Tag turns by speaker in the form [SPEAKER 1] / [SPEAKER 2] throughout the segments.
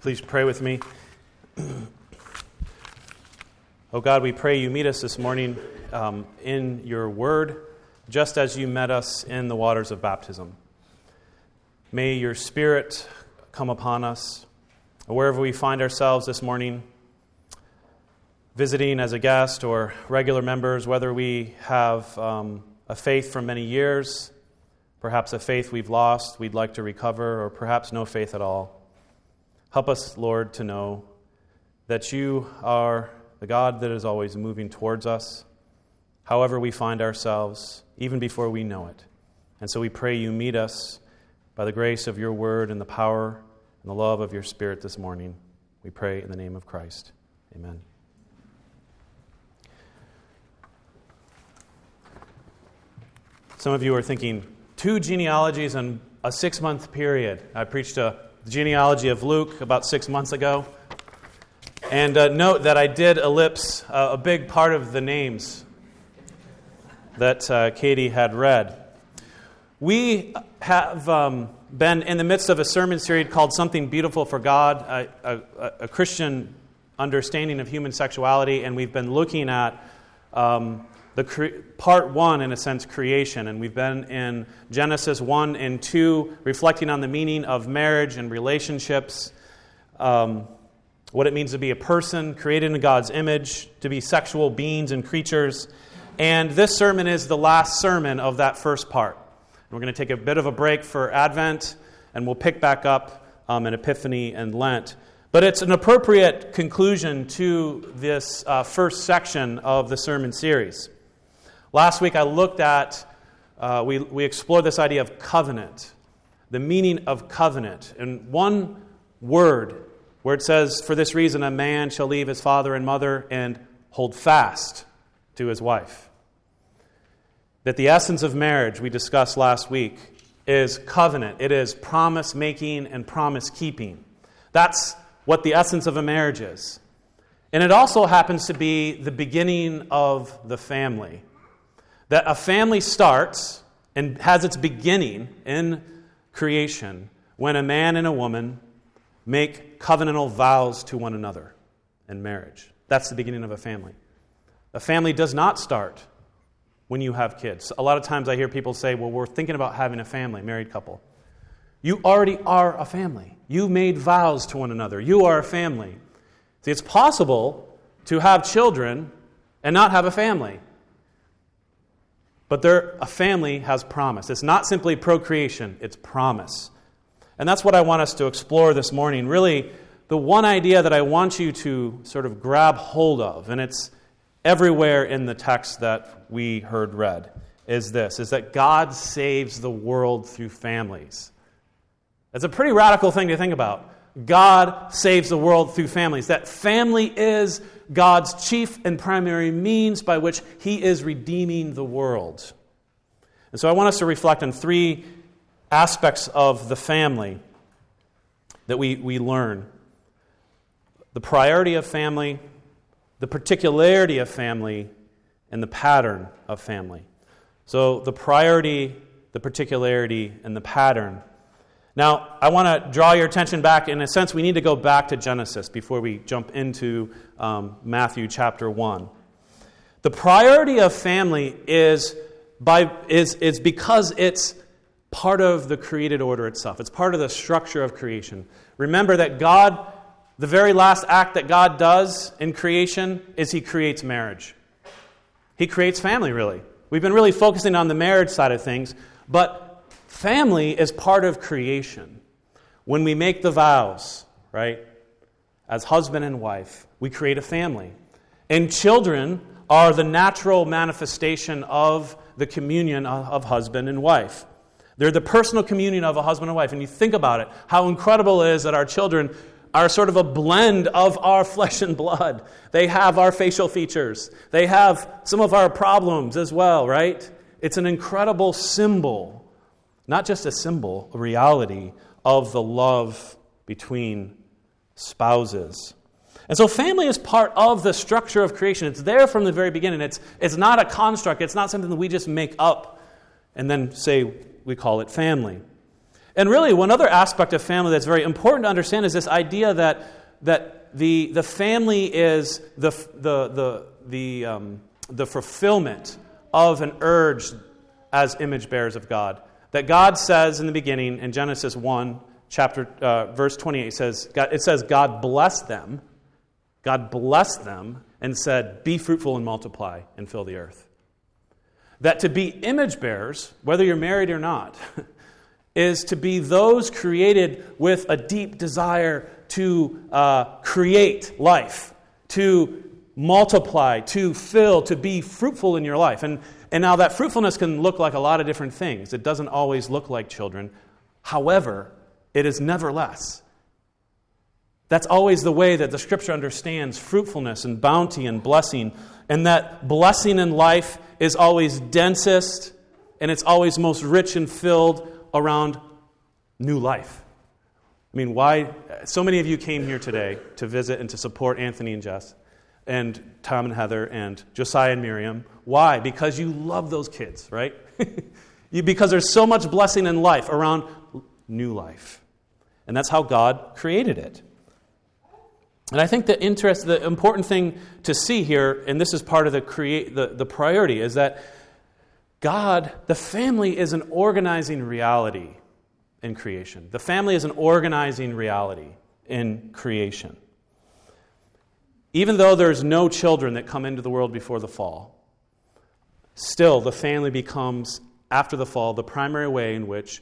[SPEAKER 1] Please pray with me. oh God, we pray you meet us this morning um, in your word, just as you met us in the waters of baptism. May your spirit come upon us wherever we find ourselves this morning, visiting as a guest or regular members, whether we have um, a faith from many years, perhaps a faith we've lost, we'd like to recover, or perhaps no faith at all. Help us, Lord, to know that you are the God that is always moving towards us, however we find ourselves, even before we know it. And so we pray you meet us by the grace of your word and the power and the love of your Spirit this morning. We pray in the name of Christ. Amen. Some of you are thinking, two genealogies in a six month period. I preached a the genealogy of Luke about six months ago. And uh, note that I did ellipse uh, a big part of the names that uh, Katie had read. We have um, been in the midst of a sermon series called Something Beautiful for God, a, a, a Christian understanding of human sexuality, and we've been looking at um, the cre- part one, in a sense, creation. And we've been in Genesis 1 and 2, reflecting on the meaning of marriage and relationships, um, what it means to be a person created in God's image, to be sexual beings and creatures. And this sermon is the last sermon of that first part. We're going to take a bit of a break for Advent, and we'll pick back up um, in Epiphany and Lent. But it's an appropriate conclusion to this uh, first section of the sermon series. Last week I looked at, uh, we, we explored this idea of covenant, the meaning of covenant. And one word where it says, For this reason a man shall leave his father and mother and hold fast to his wife. That the essence of marriage we discussed last week is covenant, it is promise making and promise keeping. That's what the essence of a marriage is. And it also happens to be the beginning of the family that a family starts and has its beginning in creation when a man and a woman make covenantal vows to one another in marriage. That's the beginning of a family. A family does not start when you have kids. A lot of times I hear people say, well, we're thinking about having a family, married couple. You already are a family. You made vows to one another. You are a family. See, it's possible to have children and not have a family. But a family has promise. It's not simply procreation, it's promise. And that's what I want us to explore this morning. Really, the one idea that I want you to sort of grab hold of, and it's everywhere in the text that we heard read, is this is that God saves the world through families. That's a pretty radical thing to think about. God saves the world through families. That family is God's chief and primary means by which He is redeeming the world. And so I want us to reflect on three aspects of the family that we, we learn the priority of family, the particularity of family, and the pattern of family. So the priority, the particularity, and the pattern now, I want to draw your attention back. In a sense, we need to go back to Genesis before we jump into um, Matthew chapter 1. The priority of family is, by, is, is because it's part of the created order itself, it's part of the structure of creation. Remember that God, the very last act that God does in creation is He creates marriage. He creates family, really. We've been really focusing on the marriage side of things, but Family is part of creation. When we make the vows, right, as husband and wife, we create a family. And children are the natural manifestation of the communion of husband and wife. They're the personal communion of a husband and wife. And you think about it, how incredible it is that our children are sort of a blend of our flesh and blood. They have our facial features, they have some of our problems as well, right? It's an incredible symbol not just a symbol, a reality of the love between spouses. And so, family is part of the structure of creation. It's there from the very beginning. It's, it's not a construct, it's not something that we just make up and then say we call it family. And really, one other aspect of family that's very important to understand is this idea that, that the, the family is the, the, the, the, um, the fulfillment of an urge as image bearers of God. That God says in the beginning, in Genesis 1, chapter, uh, verse 28, says, God, it says, God blessed them. God blessed them and said, Be fruitful and multiply and fill the earth. That to be image bearers, whether you're married or not, is to be those created with a deep desire to uh, create life, to multiply, to fill, to be fruitful in your life. And, and now that fruitfulness can look like a lot of different things. It doesn't always look like children. However, it is never less. That's always the way that the scripture understands fruitfulness and bounty and blessing. And that blessing in life is always densest and it's always most rich and filled around new life. I mean, why? So many of you came here today to visit and to support Anthony and Jess, and Tom and Heather, and Josiah and Miriam. Why? Because you love those kids, right? you, because there's so much blessing in life around new life. And that's how God created it. And I think the interest, the important thing to see here, and this is part of the create the, the priority, is that God, the family is an organizing reality in creation. The family is an organizing reality in creation. Even though there's no children that come into the world before the fall, still the family becomes, after the fall, the primary way in which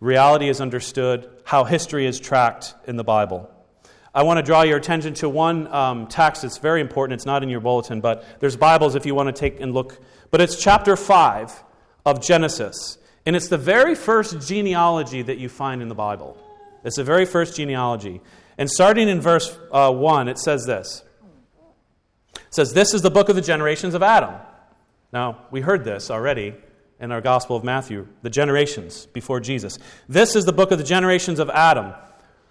[SPEAKER 1] reality is understood, how history is tracked in the Bible. I want to draw your attention to one um, text that's very important. It's not in your bulletin, but there's Bibles if you want to take and look but it's chapter 5 of Genesis. And it's the very first genealogy that you find in the Bible. It's the very first genealogy. And starting in verse uh, 1, it says this says, This is the book of the generations of Adam. Now, we heard this already in our Gospel of Matthew, the generations before Jesus. This is the book of the generations of Adam.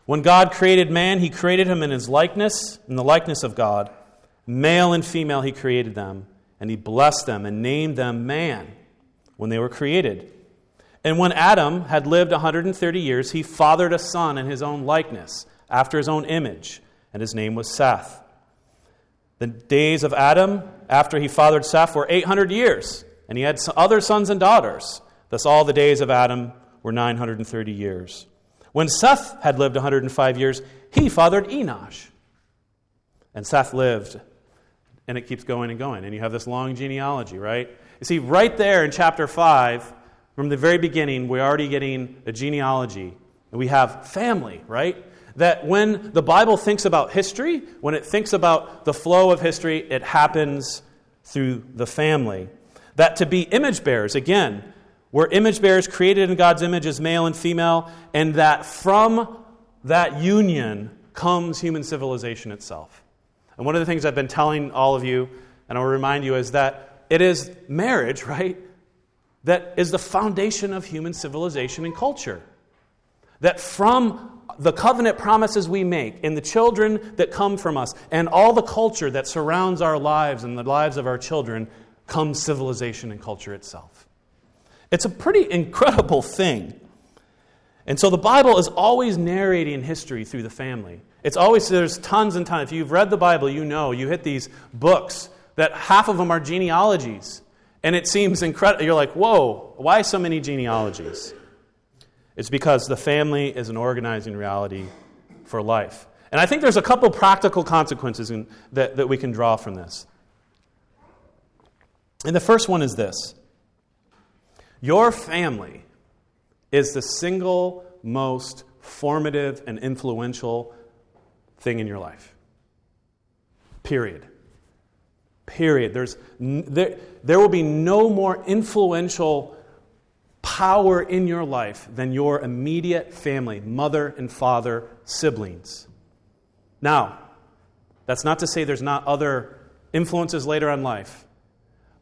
[SPEAKER 1] When God created man, he created him in his likeness, in the likeness of God. Male and female, he created them and he blessed them and named them man when they were created. And when Adam had lived 130 years, he fathered a son in his own likeness, after his own image, and his name was Seth. The days of Adam after he fathered Seth were 800 years, and he had other sons and daughters. Thus, all the days of Adam were 930 years. When Seth had lived 105 years, he fathered Enosh. And Seth lived and it keeps going and going. And you have this long genealogy, right? You see, right there in chapter 5, from the very beginning, we're already getting a genealogy. And we have family, right? That when the Bible thinks about history, when it thinks about the flow of history, it happens through the family. That to be image bearers, again, we're image bearers created in God's image as male and female, and that from that union comes human civilization itself. And one of the things I've been telling all of you, and I'll remind you, is that it is marriage, right, that is the foundation of human civilization and culture. That from the covenant promises we make and the children that come from us and all the culture that surrounds our lives and the lives of our children comes civilization and culture itself. It's a pretty incredible thing. And so the Bible is always narrating history through the family. It's always, there's tons and tons. If you've read the Bible, you know, you hit these books that half of them are genealogies. And it seems incredible. You're like, whoa, why so many genealogies? It's because the family is an organizing reality for life. And I think there's a couple practical consequences in, that, that we can draw from this. And the first one is this Your family is the single most formative and influential thing in your life. Period. Period. There's, there, there will be no more influential power in your life than your immediate family mother and father, siblings. Now, that's not to say there's not other influences later in life.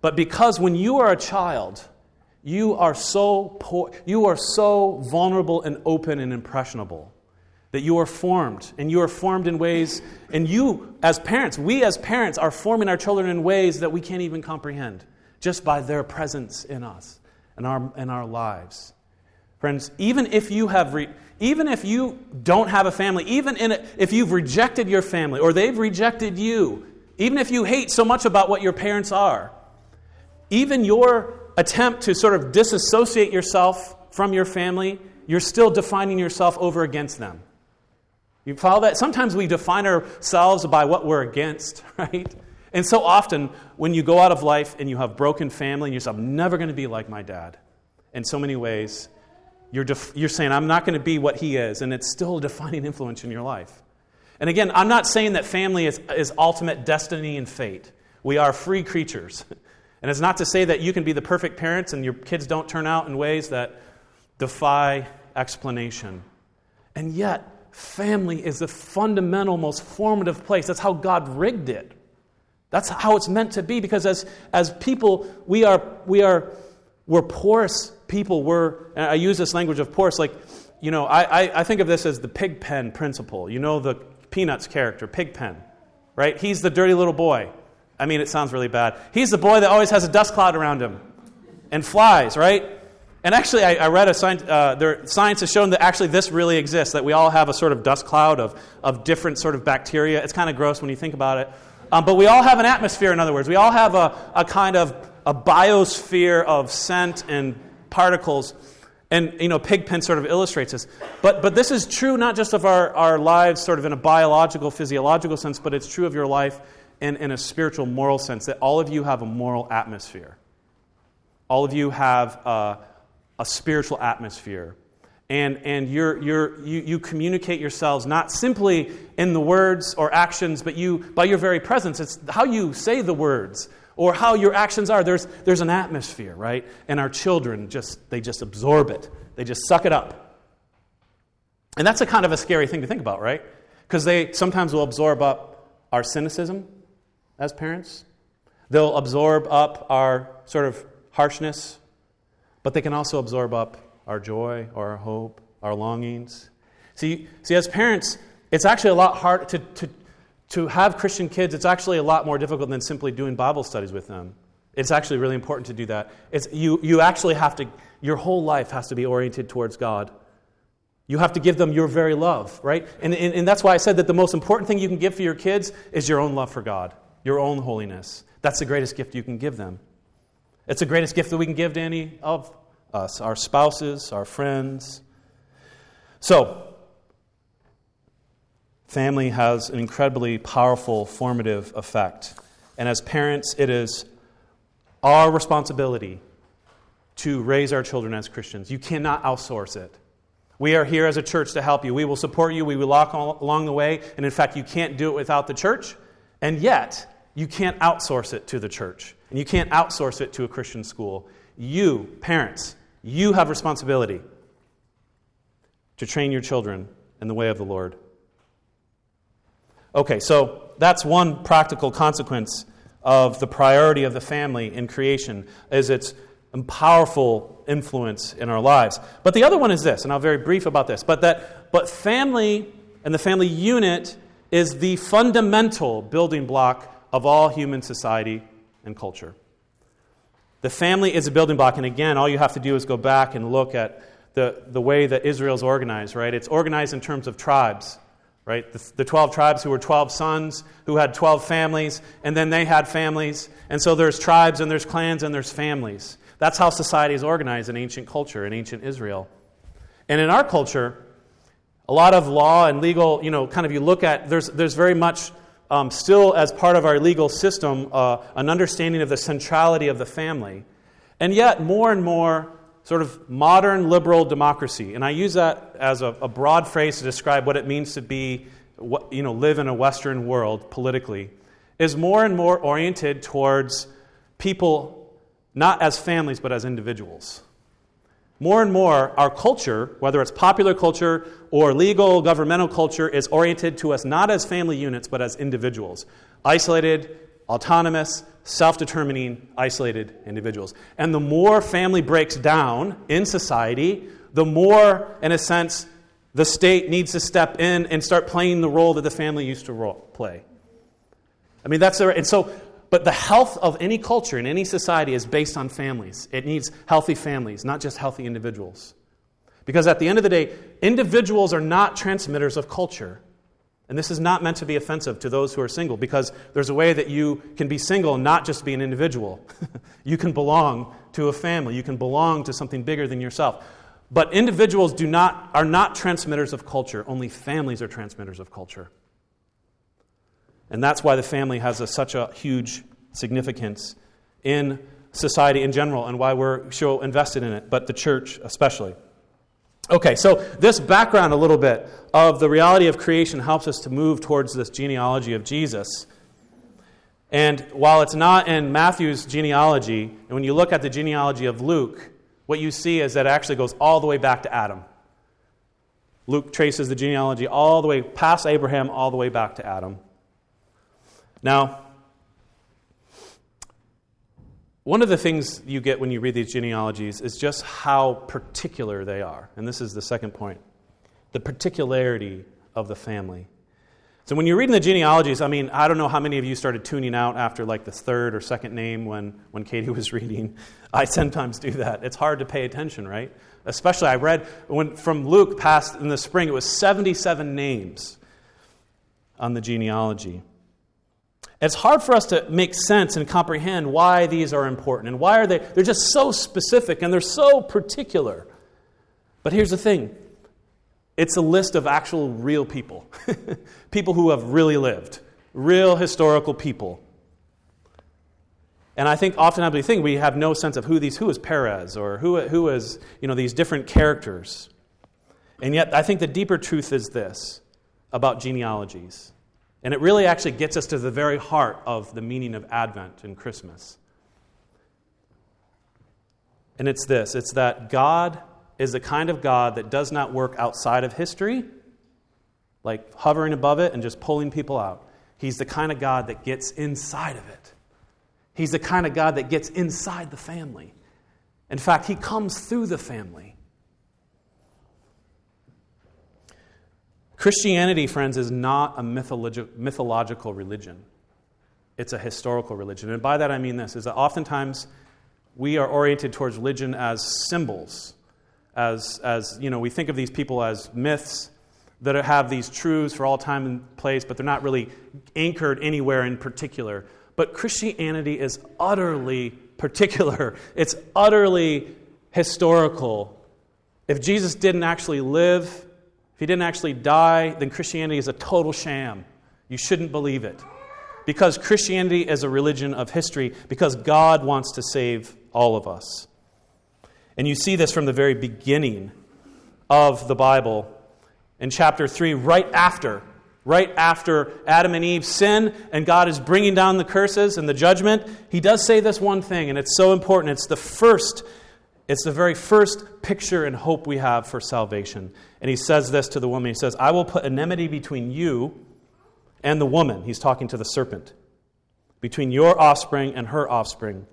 [SPEAKER 1] But because when you are a child, you are so poor, you are so vulnerable and open and impressionable that you are formed and you are formed in ways and you as parents we as parents are forming our children in ways that we can't even comprehend just by their presence in us and our, in our lives Friends, even if you have re- even if you don't have a family, even a, if you've rejected your family or they've rejected you, even if you hate so much about what your parents are, even your attempt to sort of disassociate yourself from your family, you're still defining yourself over against them. You follow that? Sometimes we define ourselves by what we're against, right? And so often, when you go out of life and you have broken family and you say, I'm never going to be like my dad, in so many ways, you're, def- you're saying, I'm not going to be what he is, and it's still a defining influence in your life. And again, I'm not saying that family is, is ultimate destiny and fate. We are free creatures. And it's not to say that you can be the perfect parents and your kids don't turn out in ways that defy explanation. And yet, family is the fundamental, most formative place. That's how God rigged it. That's how it's meant to be because as, as people, we are, we are we're porous people. We're, I use this language of porous, like, you know, I, I, I think of this as the pig pen principle. You know the Peanuts character, Pigpen, right? He's the dirty little boy. I mean, it sounds really bad. He's the boy that always has a dust cloud around him and flies, right? And actually, I, I read a science, uh, there, science has shown that actually this really exists, that we all have a sort of dust cloud of, of different sort of bacteria. It's kind of gross when you think about it. Um, but we all have an atmosphere, in other words. We all have a, a kind of a biosphere of scent and particles. And, you know, Pigpen sort of illustrates this. But, but this is true not just of our, our lives sort of in a biological, physiological sense, but it's true of your life in, in a spiritual, moral sense, that all of you have a moral atmosphere. All of you have a, a spiritual atmosphere. And, and you're, you're, you, you communicate yourselves not simply in the words or actions, but you, by your very presence. It's how you say the words, or how your actions are. There's, there's an atmosphere, right? And our children just, they just absorb it. They just suck it up. And that's a kind of a scary thing to think about, right? Because they sometimes will absorb up our cynicism as parents. They'll absorb up our sort of harshness, but they can also absorb up our joy or our hope, our longings. See, see as parents, it's actually a lot hard to, to, to have Christian kids, it's actually a lot more difficult than simply doing Bible studies with them. It's actually really important to do that. It's, you, you actually have to, your whole life has to be oriented towards God. You have to give them your very love, right? And, and, and that's why I said that the most important thing you can give for your kids is your own love for God, your own holiness. That's the greatest gift you can give them. It's the greatest gift that we can give to any of us, our spouses, our friends. So, family has an incredibly powerful formative effect. And as parents, it is our responsibility to raise our children as Christians. You cannot outsource it. We are here as a church to help you. We will support you. We will walk along the way. And in fact, you can't do it without the church. And yet, you can't outsource it to the church. And you can't outsource it to a Christian school. You, parents, you have responsibility to train your children in the way of the Lord. Okay, so that's one practical consequence of the priority of the family in creation is its powerful influence in our lives. But the other one is this, and I'll very brief about this, but that but family and the family unit is the fundamental building block of all human society and culture. The family is a building block, and again, all you have to do is go back and look at the, the way that Israel is organized, right? It's organized in terms of tribes right? The, the 12 tribes who were 12 sons, who had 12 families, and then they had families. And so there's tribes and there's clans and there's families. That's how society is organized in ancient culture, in ancient Israel. And in our culture, a lot of law and legal, you know, kind of you look at, there's, there's very much um, still as part of our legal system uh, an understanding of the centrality of the family. And yet, more and more, sort of modern liberal democracy. And I use that as a, a, broad phrase to describe what it means to be, you know, live in a Western world politically, is more and more oriented towards people not as families but as individuals. More and more, our culture, whether it's popular culture or legal governmental culture, is oriented to us not as family units but as individuals, isolated, autonomous, self determining, isolated individuals. And the more family breaks down in society, the more, in a sense, the state needs to step in and start playing the role that the family used to role, play. I mean, that's, and so, but the health of any culture in any society is based on families. It needs healthy families, not just healthy individuals. Because at the end of the day, individuals are not transmitters of culture. And this is not meant to be offensive to those who are single because there's a way that you can be single and not just be an individual. you can belong to a family, you can belong to something bigger than yourself. But individuals do not, are not transmitters of culture, only families are transmitters of culture. And that's why the family has a, such a huge significance in society in general and why we're so invested in it, but the church especially. Okay, so this background a little bit of the reality of creation helps us to move towards this genealogy of Jesus. And while it's not in Matthew's genealogy, and when you look at the genealogy of Luke, what you see is that it actually goes all the way back to Adam. Luke traces the genealogy all the way past Abraham, all the way back to Adam. Now, one of the things you get when you read these genealogies is just how particular they are. And this is the second point the particularity of the family. So when you're reading the genealogies, I mean, I don't know how many of you started tuning out after like the third or second name when, when Katie was reading. I sometimes do that. It's hard to pay attention, right? Especially, I read when, from Luke past in the spring, it was 77 names on the genealogy. It's hard for us to make sense and comprehend why these are important and why are they they're just so specific and they're so particular. But here's the thing. It's a list of actual real people. people who have really lived, real historical people. And I think oftentimes we think we have no sense of who these who is Perez or who who is, you know, these different characters. And yet I think the deeper truth is this about genealogies and it really actually gets us to the very heart of the meaning of Advent and Christmas. And it's this it's that God is the kind of God that does not work outside of history, like hovering above it and just pulling people out. He's the kind of God that gets inside of it. He's the kind of God that gets inside the family. In fact, He comes through the family. Christianity, friends, is not a mythological religion. It's a historical religion. And by that I mean this is that oftentimes we are oriented towards religion as symbols. As, as you know, we think of these people as myths that have these truths for all time and place, but they're not really anchored anywhere in particular. But Christianity is utterly particular, it's utterly historical. If Jesus didn't actually live, if he didn't actually die, then Christianity is a total sham. You shouldn't believe it. Because Christianity is a religion of history, because God wants to save all of us. And you see this from the very beginning of the Bible in chapter 3, right after. Right after Adam and Eve sin and God is bringing down the curses and the judgment, he does say this one thing, and it's so important. It's the first it's the very first picture and hope we have for salvation. And he says this to the woman He says, I will put enmity between you and the woman. He's talking to the serpent. Between your offspring and her offspring.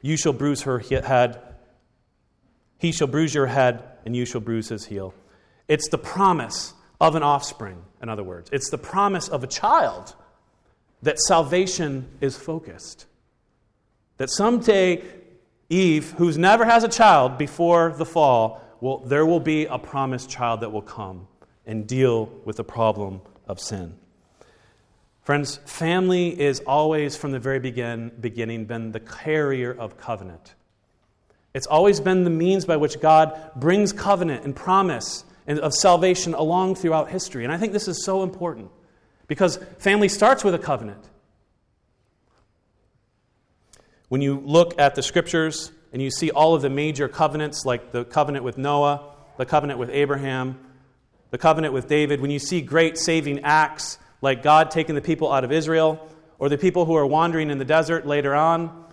[SPEAKER 1] You shall bruise her head. He shall bruise your head, and you shall bruise his heel. It's the promise of an offspring, in other words. It's the promise of a child that salvation is focused. That someday Eve, who's never has a child before the fall, well, there will be a promised child that will come and deal with the problem of sin. Friends, family is always, from the very begin, beginning, been the carrier of covenant. It's always been the means by which God brings covenant and promise and of salvation along throughout history. And I think this is so important because family starts with a covenant. When you look at the scriptures and you see all of the major covenants, like the covenant with Noah, the covenant with Abraham, the covenant with David, when you see great saving acts like God taking the people out of Israel, or the people who are wandering in the desert later on,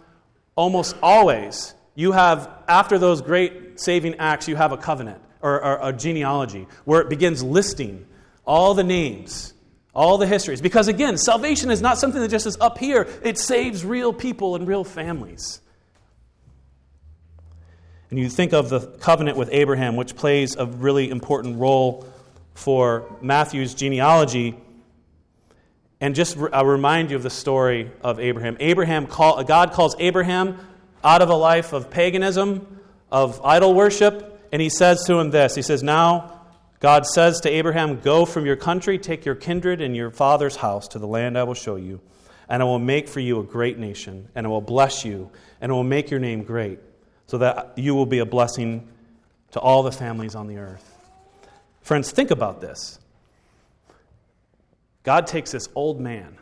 [SPEAKER 1] almost always you have, after those great saving acts, you have a covenant or, or a genealogy where it begins listing all the names all the histories. Because again, salvation is not something that just is up here, it saves real people and real families. And you think of the covenant with Abraham, which plays a really important role for Matthew's genealogy. And just I'll remind you of the story of Abraham. Abraham call, God calls Abraham out of a life of paganism, of idol worship, and he says to him this He says, Now God says to Abraham, Go from your country, take your kindred and your father's house to the land I will show you, and I will make for you a great nation, and I will bless you, and I will make your name great, so that you will be a blessing to all the families on the earth. Friends, think about this. God takes this old man,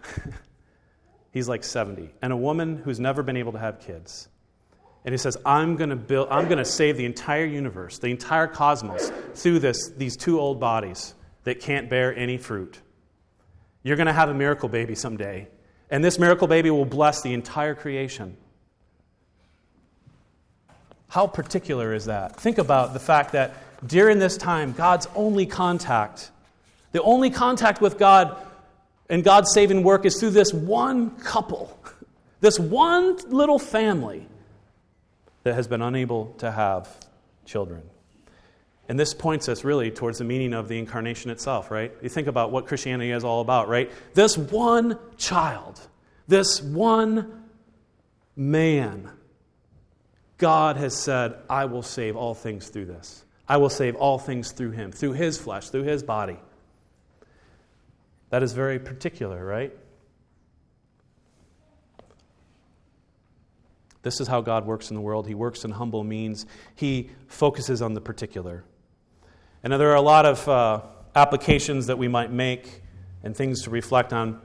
[SPEAKER 1] he's like 70, and a woman who's never been able to have kids. And he says, I'm going to build, I'm going to save the entire universe, the entire cosmos, through this, these two old bodies that can't bear any fruit. You're going to have a miracle baby someday. And this miracle baby will bless the entire creation. How particular is that? Think about the fact that during this time, God's only contact, the only contact with God and God's saving work is through this one couple, this one little family that has been unable to have children. And this points us really towards the meaning of the incarnation itself, right? You think about what Christianity is all about, right? This one child, this one man, God has said, I will save all things through this. I will save all things through him, through his flesh, through his body. That is very particular, right? This is how God works in the world. He works in humble means, He focuses on the particular. And now there are a lot of uh, applications that we might make and things to reflect on.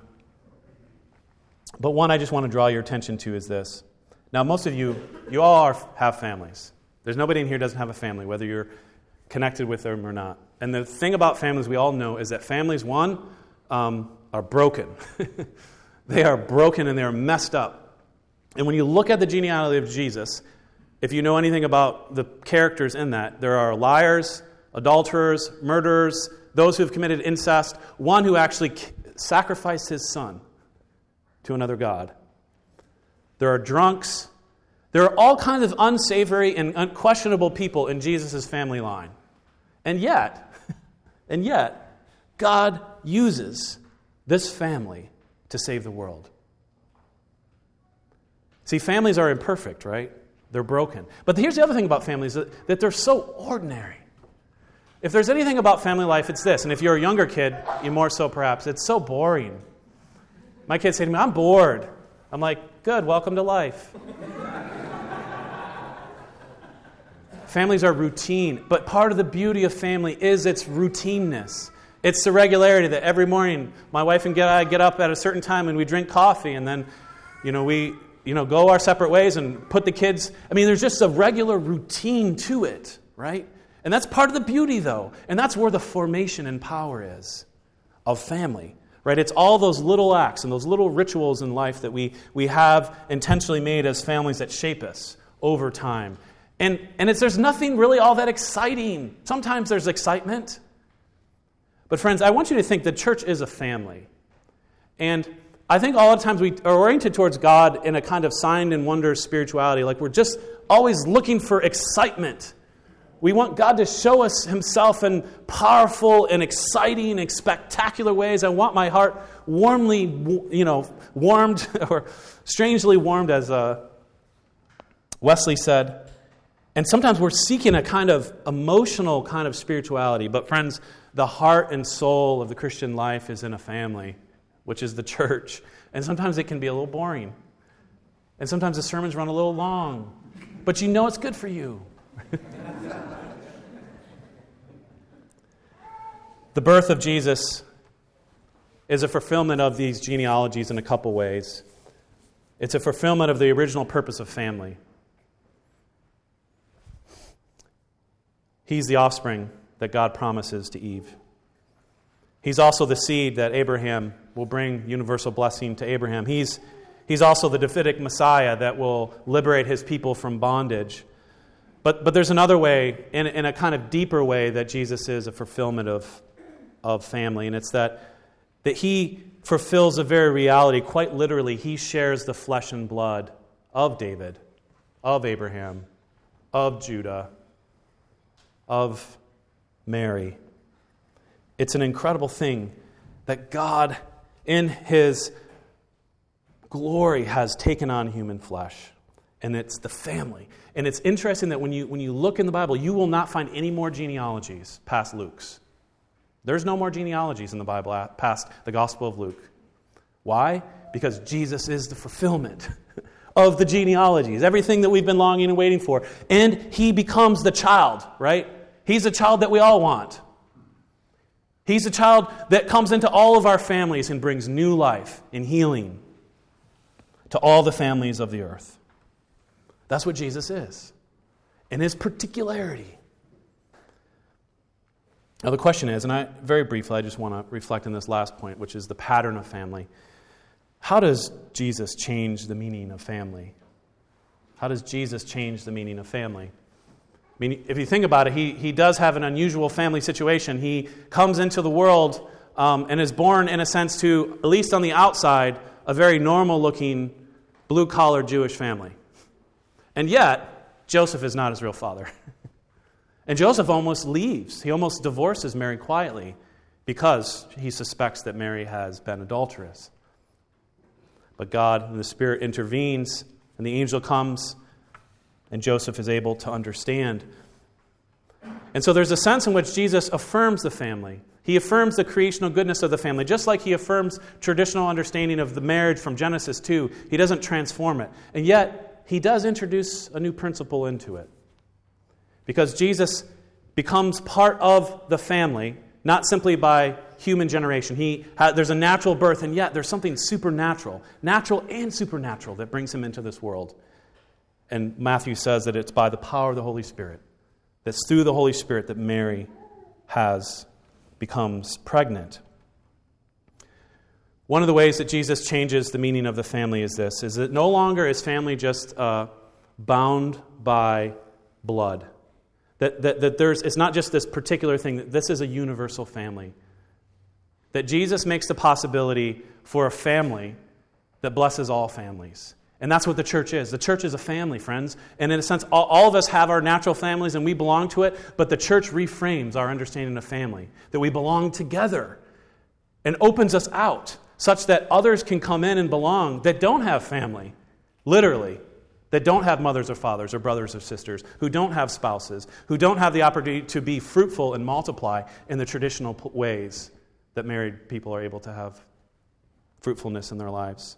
[SPEAKER 1] But one I just want to draw your attention to is this. Now, most of you, you all are, have families. There's nobody in here doesn't have a family, whether you're connected with them or not. And the thing about families we all know is that families, one, um, are broken. they are broken and they are messed up. And when you look at the genealogy of Jesus, if you know anything about the characters in that, there are liars, adulterers, murderers, those who have committed incest, one who actually sacrificed his son to another God. There are drunks. There are all kinds of unsavory and unquestionable people in Jesus' family line. And yet, and yet, God uses this family to save the world. See, families are imperfect, right? They're broken. But here's the other thing about families that, that they're so ordinary. If there's anything about family life, it's this. And if you're a younger kid, you more so perhaps, it's so boring. My kids say to me, I'm bored. I'm like, good, welcome to life. Families are routine, but part of the beauty of family is its routineness. It's the regularity that every morning my wife and I get up at a certain time and we drink coffee, and then, you know, we you know, go our separate ways and put the kids. I mean, there's just a regular routine to it, right? And that's part of the beauty, though. And that's where the formation and power is of family, right? It's all those little acts and those little rituals in life that we, we have intentionally made as families that shape us over time. And, and it's, there's nothing really all that exciting. Sometimes there's excitement. But, friends, I want you to think the church is a family. And I think a lot of times we are oriented towards God in a kind of sign and wonder spirituality. Like we're just always looking for excitement. We want God to show us Himself in powerful and exciting and spectacular ways. I want my heart warmly, you know, warmed or strangely warmed, as uh, Wesley said. And sometimes we're seeking a kind of emotional kind of spirituality. But, friends, the heart and soul of the Christian life is in a family which is the church. And sometimes it can be a little boring. And sometimes the sermons run a little long. But you know it's good for you. the birth of Jesus is a fulfillment of these genealogies in a couple ways. It's a fulfillment of the original purpose of family. He's the offspring that God promises to Eve. He's also the seed that Abraham will bring universal blessing to Abraham. He's, he's also the Davidic Messiah that will liberate his people from bondage. But, but there's another way, in, in a kind of deeper way, that Jesus is a fulfillment of, of family, and it's that, that he fulfills a very reality. Quite literally, he shares the flesh and blood of David, of Abraham, of Judah, of Mary. It's an incredible thing that God, in His glory, has taken on human flesh. and it's the family. And it's interesting that when you, when you look in the Bible, you will not find any more genealogies past Luke's. There's no more genealogies in the Bible uh, past the Gospel of Luke. Why? Because Jesus is the fulfillment of the genealogies, everything that we've been longing and waiting for. And he becomes the child, right? He's a child that we all want. He's a child that comes into all of our families and brings new life and healing to all the families of the earth. That's what Jesus is. And his particularity. Now, the question is, and I, very briefly, I just want to reflect on this last point, which is the pattern of family. How does Jesus change the meaning of family? How does Jesus change the meaning of family? I mean, if you think about it, he, he does have an unusual family situation. He comes into the world um, and is born, in a sense, to, at least on the outside, a very normal looking, blue collar Jewish family. And yet, Joseph is not his real father. and Joseph almost leaves. He almost divorces Mary quietly because he suspects that Mary has been adulterous. But God and the Spirit intervenes, and the angel comes, and Joseph is able to understand. And so there's a sense in which Jesus affirms the family. He affirms the creational goodness of the family, just like he affirms traditional understanding of the marriage from Genesis 2. He doesn't transform it. And yet, he does introduce a new principle into it. Because Jesus becomes part of the family, not simply by human generation. He there's a natural birth, and yet there's something supernatural, natural and supernatural, that brings him into this world. And Matthew says that it's by the power of the Holy Spirit, that's through the Holy Spirit that Mary has becomes pregnant. One of the ways that Jesus changes the meaning of the family is this: is that no longer is family just uh, bound by blood. That, that, that there's, it's not just this particular thing, that this is a universal family. That Jesus makes the possibility for a family that blesses all families. And that's what the church is. The church is a family, friends. And in a sense, all, all, of us have our natural families and we belong to it, but the church reframes our understanding of family, that we belong together and opens us out such that others can come in and belong that don't have family, literally that don't have mothers or fathers or brothers or sisters, who don't have spouses, who don't have the opportunity to be fruitful and multiply in the traditional ways that married people are able to have fruitfulness in their lives.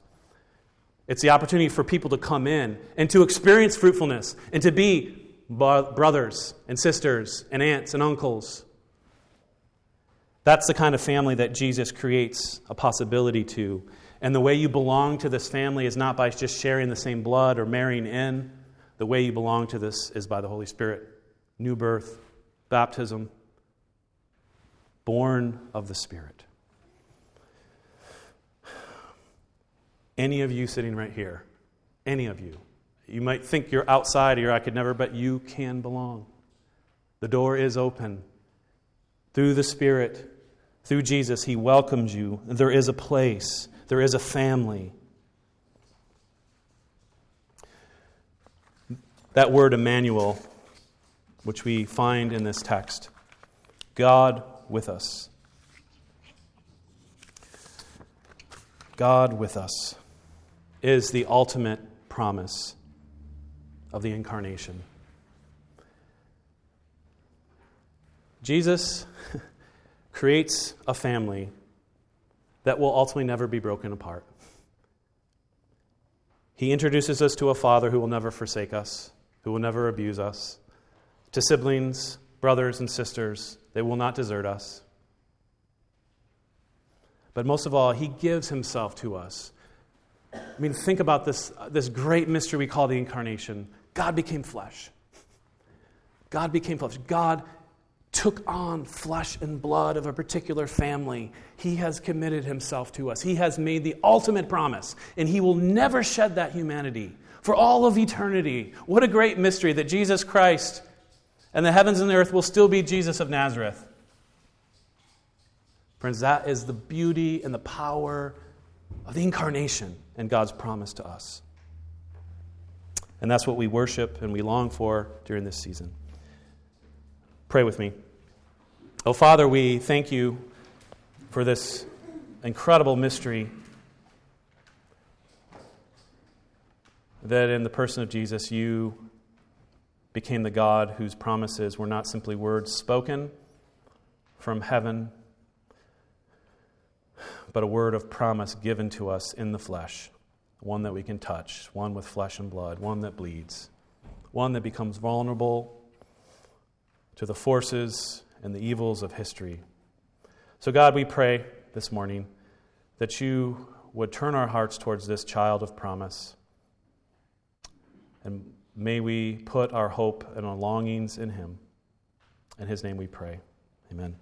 [SPEAKER 1] It's the opportunity for people to come in and to experience fruitfulness and to be brothers and sisters and aunts and uncles. That's the kind of family that Jesus creates a possibility to and the way you belong to this family is not by just sharing the same blood or marrying in. The way you belong to this is by the Holy Spirit. New birth, baptism, born of the Spirit. Any of you sitting right here, any of you, you might think you're outside or I could never, but you can belong. The door is open. Through the Spirit, through Jesus, He welcomes you. There is a place. There is a family. That word Emmanuel, which we find in this text, God with us. God with us is the ultimate promise of the incarnation. Jesus creates a family that will ultimately never be broken apart. He introduces us to a father who will never forsake us, who will never abuse us, to siblings, brothers, and sisters. They will not desert us. But most of all, he gives himself to us. I mean, think about this, this great mystery we call the incarnation. God became flesh. God became flesh. God took on flesh and blood of a particular family. He has committed himself to us. He has made the ultimate promise, and he will never shed that humanity for all of eternity. What a great mystery that Jesus Christ and the heavens and the earth will still be Jesus of Nazareth. Friends, that is the beauty and the power of the incarnation and God's promise to us. And that's what we worship and we long for during this season. Pray with me. Oh, Father, we thank you for this incredible mystery that in the person of Jesus, you became the God whose promises were not simply words spoken from heaven, but a word of promise given to us in the flesh, one that we can touch, one with flesh and blood, one that bleeds, one that becomes vulnerable to the forces and the evils of history. So, God, we pray this morning that you would turn our hearts towards this child of promise. And may we put our hope and our longings in him. In his name we pray. Amen.